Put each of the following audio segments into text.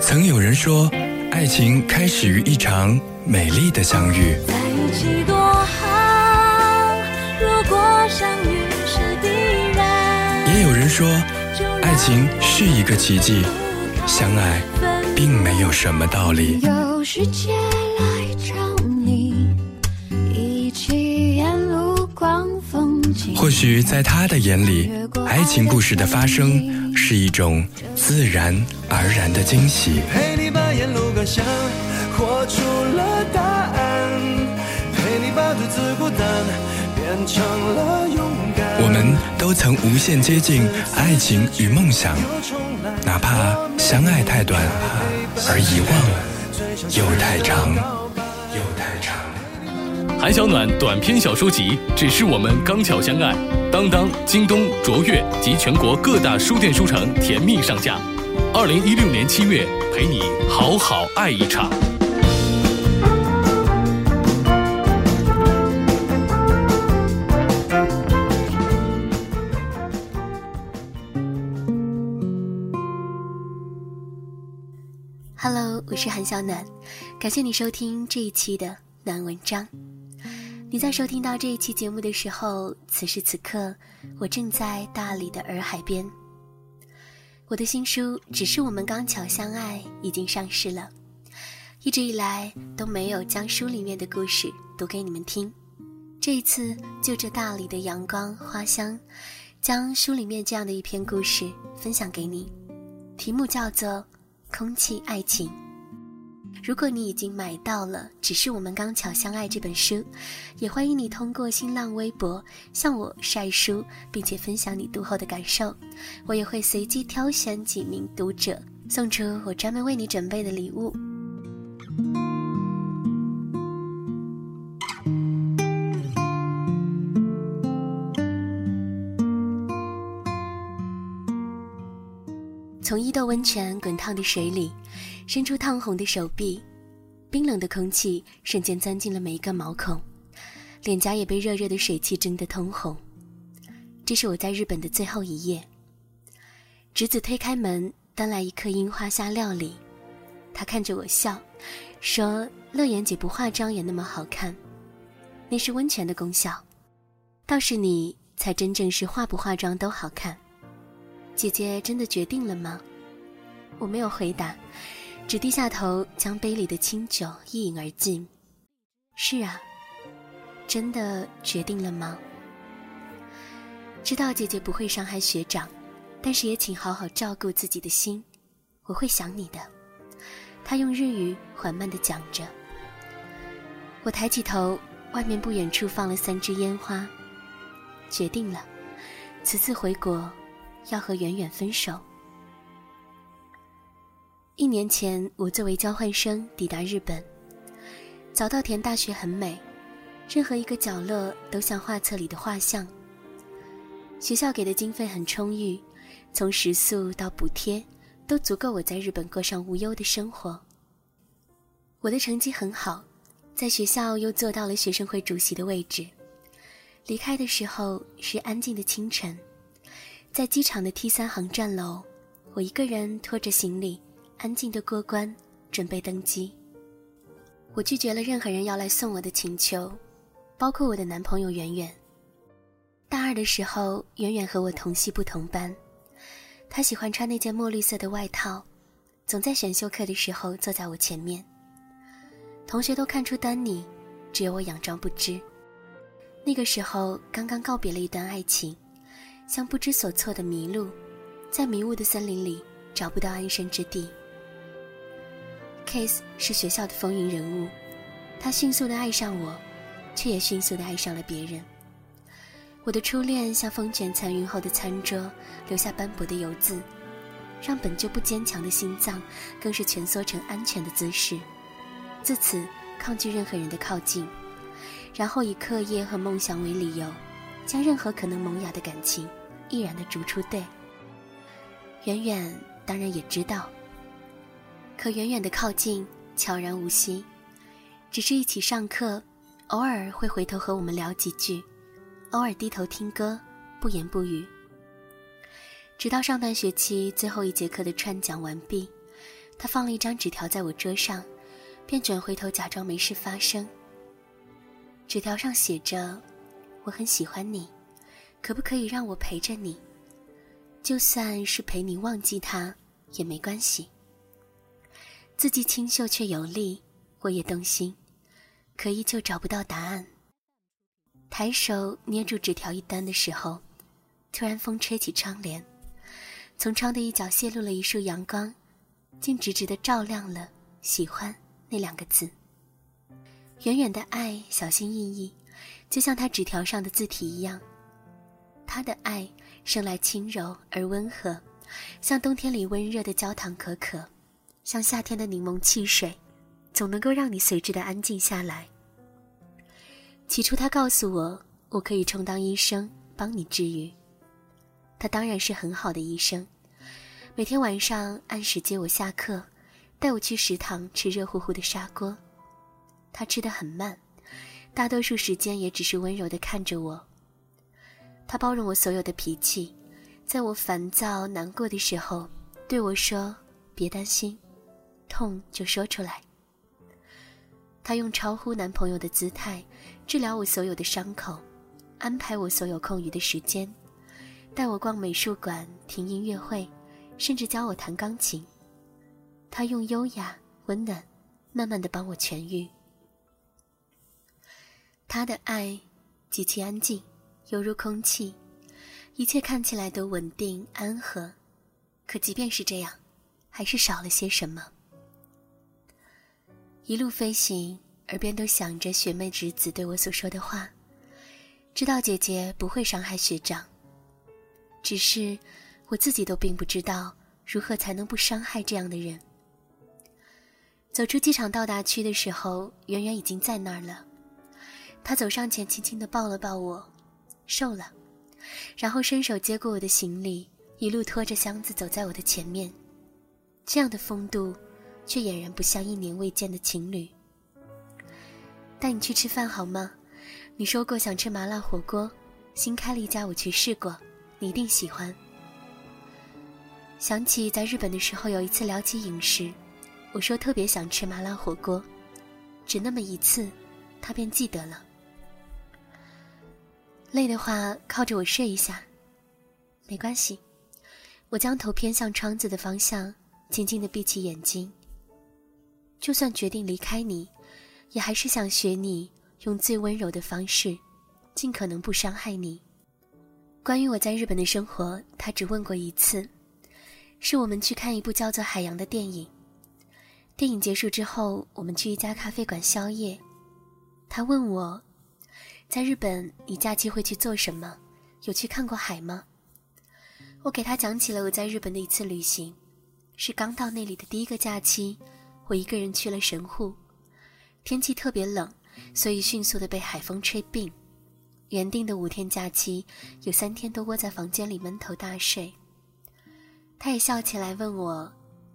曾有人说，爱情开始于一场美丽的相遇。在一起多好，如果相遇是必然。也有人说，爱情是一个奇迹，相爱并没有什么道理。有世界或许在他的眼里，爱情故事的发生是一种自然而然的惊喜。陪你把沿路感想活出了答案，陪你把独自孤单变成了勇敢。我们都曾无限接近爱情与梦想，哪怕相爱太短，而遗忘又太长，又太长。韩小暖短篇小说集《只是我们刚巧相爱》，当当、京东、卓越及全国各大书店书城甜蜜上架。二零一六年七月，陪你好好爱一场。Hello，我是韩小暖，感谢你收听这一期的暖文章。你在收听到这一期节目的时候，此时此刻，我正在大理的洱海边。我的新书《只是我们刚巧相爱》已经上市了，一直以来都没有将书里面的故事读给你们听。这一次就着大理的阳光花香，将书里面这样的一篇故事分享给你，题目叫做《空气爱情》。如果你已经买到了《只是我们刚巧相爱》这本书，也欢迎你通过新浪微博向我晒书，并且分享你读后的感受。我也会随机挑选几名读者，送出我专门为你准备的礼物。从伊豆温泉滚烫的水里伸出烫红的手臂，冰冷的空气瞬间钻进了每一个毛孔，脸颊也被热热的水汽蒸得通红。这是我在日本的最后一夜。侄子推开门，端来一颗樱花虾料理，他看着我笑，说：“乐妍姐不化妆也那么好看，那是温泉的功效，倒是你才真正是化不化妆都好看。”姐姐真的决定了吗？我没有回答，只低下头将杯里的清酒一饮而尽。是啊，真的决定了吗？知道姐姐不会伤害学长，但是也请好好照顾自己的心，我会想你的。他用日语缓慢地讲着。我抬起头，外面不远处放了三支烟花。决定了，此次回国。要和远远分手。一年前，我作为交换生抵达日本。早稻田大学很美，任何一个角落都像画册里的画像。学校给的经费很充裕，从食宿到补贴都足够我在日本过上无忧的生活。我的成绩很好，在学校又做到了学生会主席的位置。离开的时候是安静的清晨。在机场的 T 三航站楼，我一个人拖着行李，安静的过关，准备登机。我拒绝了任何人要来送我的请求，包括我的男朋友远远。大二的时候，远远和我同系不同班，他喜欢穿那件墨绿色的外套，总在选修课的时候坐在我前面。同学都看出端倪，只有我佯装不知。那个时候刚刚告别了一段爱情。像不知所措的麋鹿，在迷雾的森林里找不到安身之地。Case 是学校的风云人物，他迅速的爱上我，却也迅速的爱上了别人。我的初恋像风卷残云后的餐桌，留下斑驳的油渍，让本就不坚强的心脏更是蜷缩成安全的姿势，自此抗拒任何人的靠近，然后以课业和梦想为理由，将任何可能萌芽的感情。毅然的逐出队。远远当然也知道，可远远的靠近悄然无息，只是一起上课，偶尔会回头和我们聊几句，偶尔低头听歌，不言不语。直到上半学期最后一节课的串讲完毕，他放了一张纸条在我桌上，便转回头假装没事发生。纸条上写着：“我很喜欢你，可不可以让我陪着你？就算是陪你忘记他也没关系。”字迹清秀却有力，我也动心，可依旧找不到答案。抬手捏住纸条一端的时候，突然风吹起窗帘，从窗的一角泄露了一束阳光，竟直直的照亮了“喜欢”那两个字。远远的爱，小心翼翼，就像他纸条上的字体一样。他的爱生来轻柔而温和，像冬天里温热的焦糖可可，像夏天的柠檬汽水，总能够让你随之的安静下来。起初他告诉我，我可以充当医生，帮你治愈。他当然是很好的医生，每天晚上按时接我下课，带我去食堂吃热乎乎的砂锅。他吃得很慢，大多数时间也只是温柔地看着我。他包容我所有的脾气，在我烦躁难过的时候，对我说：“别担心，痛就说出来。”他用超乎男朋友的姿态治疗我所有的伤口，安排我所有空余的时间，带我逛美术馆、听音乐会，甚至教我弹钢琴。他用优雅、温暖，慢慢的帮我痊愈。他的爱极其安静，犹如空气，一切看起来都稳定安和。可即便是这样，还是少了些什么。一路飞行，耳边都响着学妹侄子对我所说的话，知道姐姐不会伤害学长。只是我自己都并不知道如何才能不伤害这样的人。走出机场到达区的时候，圆圆已经在那儿了。他走上前，轻轻地抱了抱我，瘦了，然后伸手接过我的行李，一路拖着箱子走在我的前面。这样的风度，却俨然不像一年未见的情侣。带你去吃饭好吗？你说过想吃麻辣火锅，新开了一家，我去试过，你一定喜欢。想起在日本的时候，有一次聊起饮食，我说特别想吃麻辣火锅，只那么一次，他便记得了。累的话，靠着我睡一下，没关系。我将头偏向窗子的方向，静静的闭起眼睛。就算决定离开你，也还是想学你，用最温柔的方式，尽可能不伤害你。关于我在日本的生活，他只问过一次，是我们去看一部叫做《海洋》的电影。电影结束之后，我们去一家咖啡馆宵夜，他问我。在日本，你假期会去做什么？有去看过海吗？我给他讲起了我在日本的一次旅行，是刚到那里的第一个假期，我一个人去了神户，天气特别冷，所以迅速的被海风吹病。原定的五天假期，有三天都窝在房间里闷头大睡。他也笑起来问我，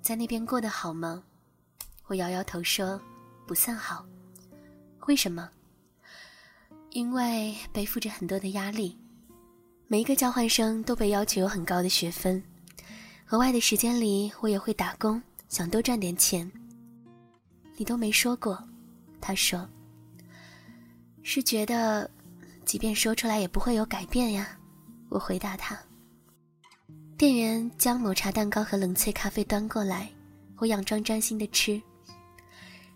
在那边过得好吗？我摇摇头说，不算好。为什么？因为背负着很多的压力，每一个交换生都被要求有很高的学分，额外的时间里我也会打工，想多赚点钱。你都没说过，他说，是觉得，即便说出来也不会有改变呀。我回答他。店员将抹茶蛋糕和冷萃咖啡端过来，我佯装专心的吃。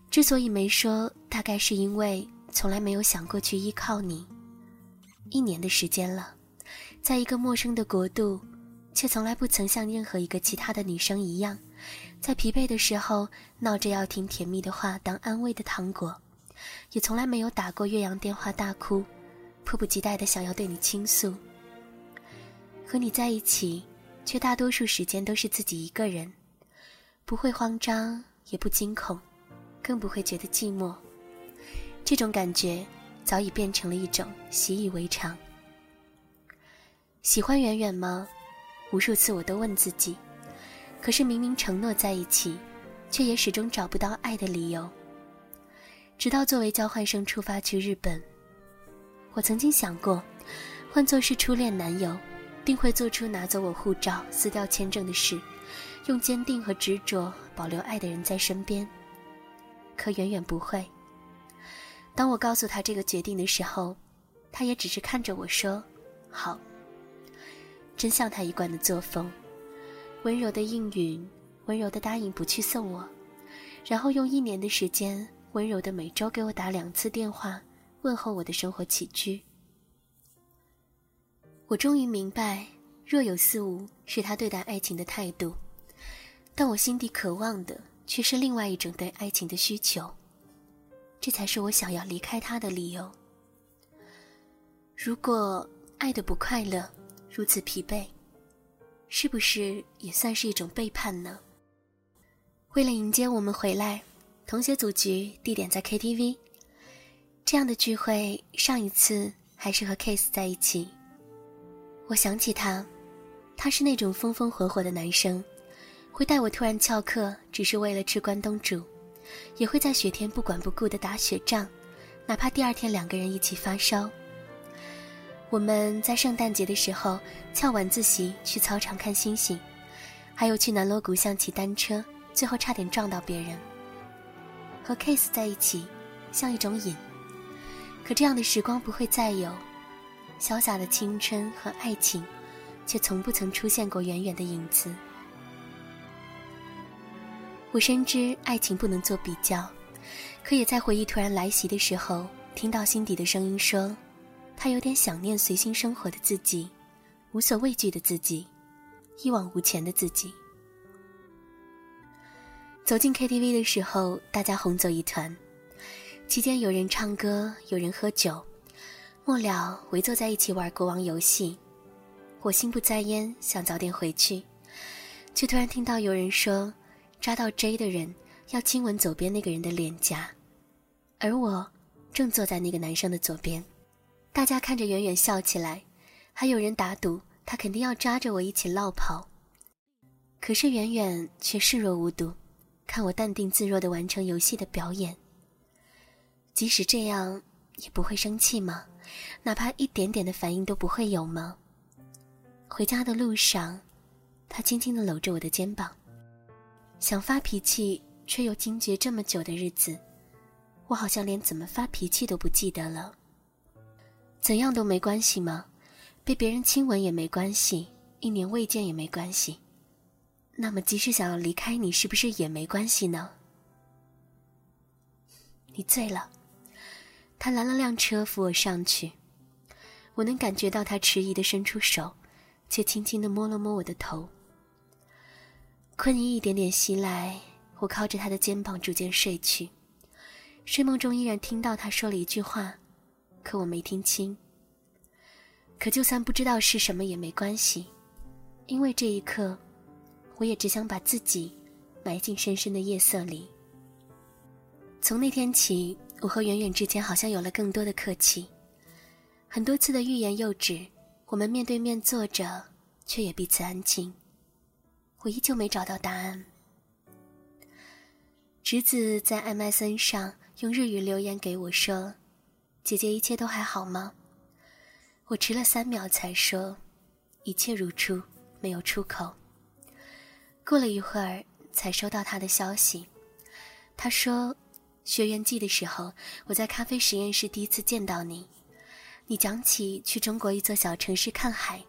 之所以没说，大概是因为。从来没有想过去依靠你，一年的时间了，在一个陌生的国度，却从来不曾像任何一个其他的女生一样，在疲惫的时候闹着要听甜蜜的话当安慰的糖果，也从来没有打过岳阳电话大哭，迫不及待的想要对你倾诉。和你在一起，却大多数时间都是自己一个人，不会慌张，也不惊恐，更不会觉得寂寞。这种感觉早已变成了一种习以为常。喜欢远远吗？无数次我都问自己，可是明明承诺在一起，却也始终找不到爱的理由。直到作为交换生出发去日本，我曾经想过，换作是初恋男友，定会做出拿走我护照、撕掉签证的事，用坚定和执着保留爱的人在身边。可远远不会。当我告诉他这个决定的时候，他也只是看着我说：“好。”真像他一贯的作风，温柔的应允，温柔的答应不去送我，然后用一年的时间，温柔的每周给我打两次电话，问候我的生活起居。我终于明白，若有似无是他对待爱情的态度，但我心底渴望的却是另外一种对爱情的需求。这才是我想要离开他的理由。如果爱的不快乐，如此疲惫，是不是也算是一种背叛呢？为了迎接我们回来，同学组局，地点在 KTV。这样的聚会，上一次还是和 Case 在一起。我想起他，他是那种风风火火的男生，会带我突然翘课，只是为了吃关东煮；也会在雪天不管不顾的打雪仗，哪怕第二天两个人一起发烧。我们在圣诞节的时候翘晚自习去操场看星星，还有去南锣鼓巷骑单车，最后差点撞到别人。和 Case 在一起，像一种瘾，可这样的时光不会再有。潇洒的青春和爱情，却从不曾出现过远远的影子。我深知爱情不能做比较，可也在回忆突然来袭的时候，听到心底的声音说：“他有点想念随心生活的自己，无所畏惧的自己，一往无前的自己。”走进 KTV 的时候，大家红走一团，期间有人唱歌，有人喝酒。末了，围坐在一起玩国王游戏，我心不在焉，想早点回去，却突然听到有人说，抓到 J 的人要亲吻左边那个人的脸颊，而我正坐在那个男生的左边。大家看着远远笑起来，还有人打赌他肯定要抓着我一起落跑。可是远远却视若无睹，看我淡定自若的完成游戏的表演。即使这样，也不会生气吗？哪怕一点点的反应都不会有吗？回家的路上，他轻轻的搂着我的肩膀，想发脾气却又惊觉这么久的日子，我好像连怎么发脾气都不记得了。怎样都没关系吗？被别人亲吻也没关系，一年未见也没关系。那么即使想要离开你，是不是也没关系呢？你醉了。他拦了辆车，扶我上去。我能感觉到他迟疑的伸出手，却轻轻的摸了摸我的头。困意一点点袭来，我靠着他的肩膀逐渐睡去。睡梦中依然听到他说了一句话，可我没听清。可就算不知道是什么也没关系，因为这一刻，我也只想把自己埋进深深的夜色里。从那天起。我和远远之间好像有了更多的客气，很多次的欲言又止，我们面对面坐着，却也彼此安静。我依旧没找到答案。侄子在 MSN 上用日语留言给我说：“姐姐，一切都还好吗？”我迟了三秒才说：“一切如初，没有出口。”过了一会儿，才收到他的消息，他说。学员季的时候，我在咖啡实验室第一次见到你。你讲起去中国一座小城市看海，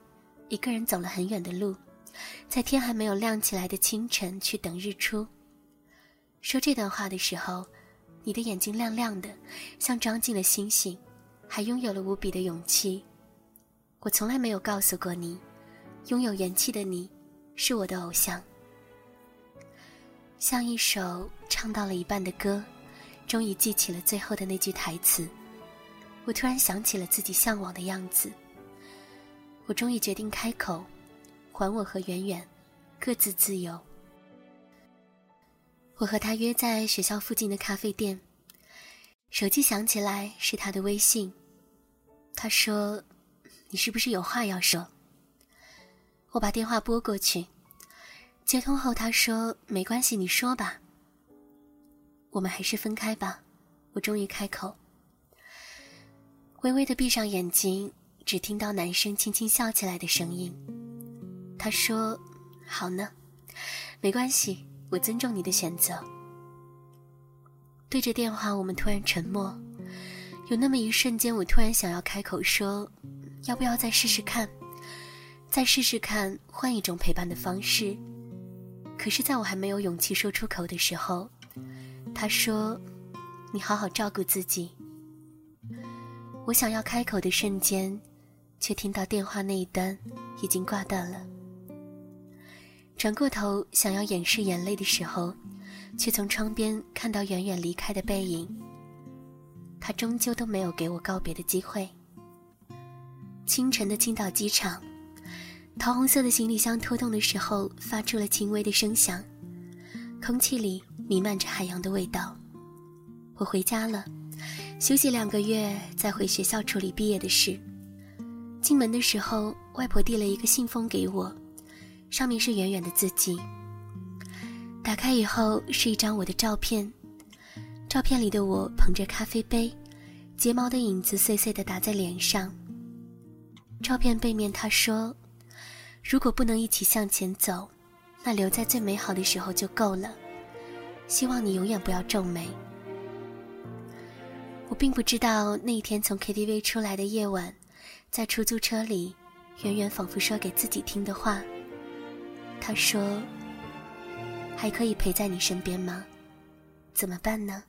一个人走了很远的路，在天还没有亮起来的清晨去等日出。说这段话的时候，你的眼睛亮亮的，像装进了星星，还拥有了无比的勇气。我从来没有告诉过你，拥有元气的你，是我的偶像。像一首唱到了一半的歌。终于记起了最后的那句台词，我突然想起了自己向往的样子。我终于决定开口，还我和圆圆各自自由。我和他约在学校附近的咖啡店，手机响起来是他的微信。他说：“你是不是有话要说？”我把电话拨过去，接通后他说：“没关系，你说吧。”我们还是分开吧，我终于开口，微微的闭上眼睛，只听到男生轻轻笑起来的声音。他说：“好呢，没关系，我尊重你的选择。对着电话，我们突然沉默。有那么一瞬间，我突然想要开口说：“要不要再试试看？再试试看，换一种陪伴的方式。”可是，在我还没有勇气说出口的时候，他说：“你好好照顾自己。”我想要开口的瞬间，却听到电话那一端已经挂断了。转过头想要掩饰眼泪的时候，却从窗边看到远远离开的背影。他终究都没有给我告别的机会。清晨的青岛机场，桃红色的行李箱拖动的时候，发出了轻微的声响，空气里弥漫着海洋的味道。我回家了，休息两个月，再回学校处理毕业的事。进门的时候，外婆递了一个信封给我。上面是远远的自己。打开以后是一张我的照片，照片里的我捧着咖啡杯，睫毛的影子碎碎的打在脸上。照片背面他说：“如果不能一起向前走，那留在最美好的时候就够了。希望你永远不要皱眉。”我并不知道那一天从 KTV 出来的夜晚，在出租车里，远远仿佛说给自己听的话。他说：“还可以陪在你身边吗？怎么办呢？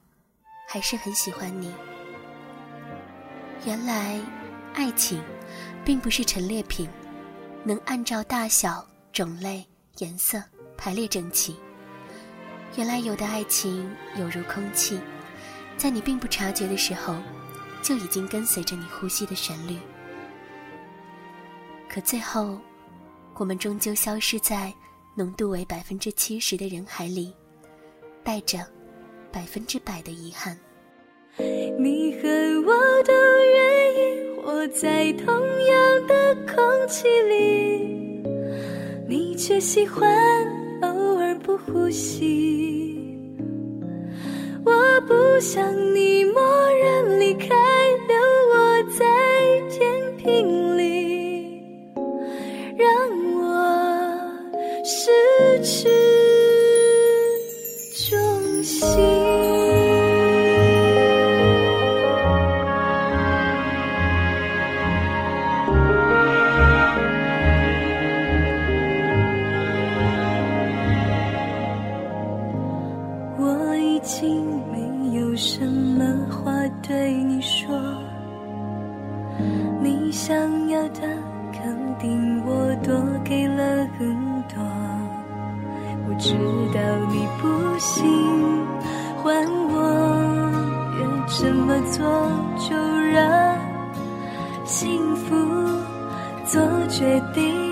还是很喜欢你。原来，爱情并不是陈列品，能按照大小、种类、颜色排列整齐。原来，有的爱情有如空气，在你并不察觉的时候，就已经跟随着你呼吸的旋律。可最后。”我们终究消失在浓度为百分之七十的人海里，带着百分之百的遗憾。你和我都愿意活在同样的空气里，你却喜欢偶尔不呼吸。我不想你默然离开，留我在天平里是做决定。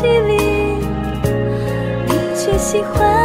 气里，你却喜欢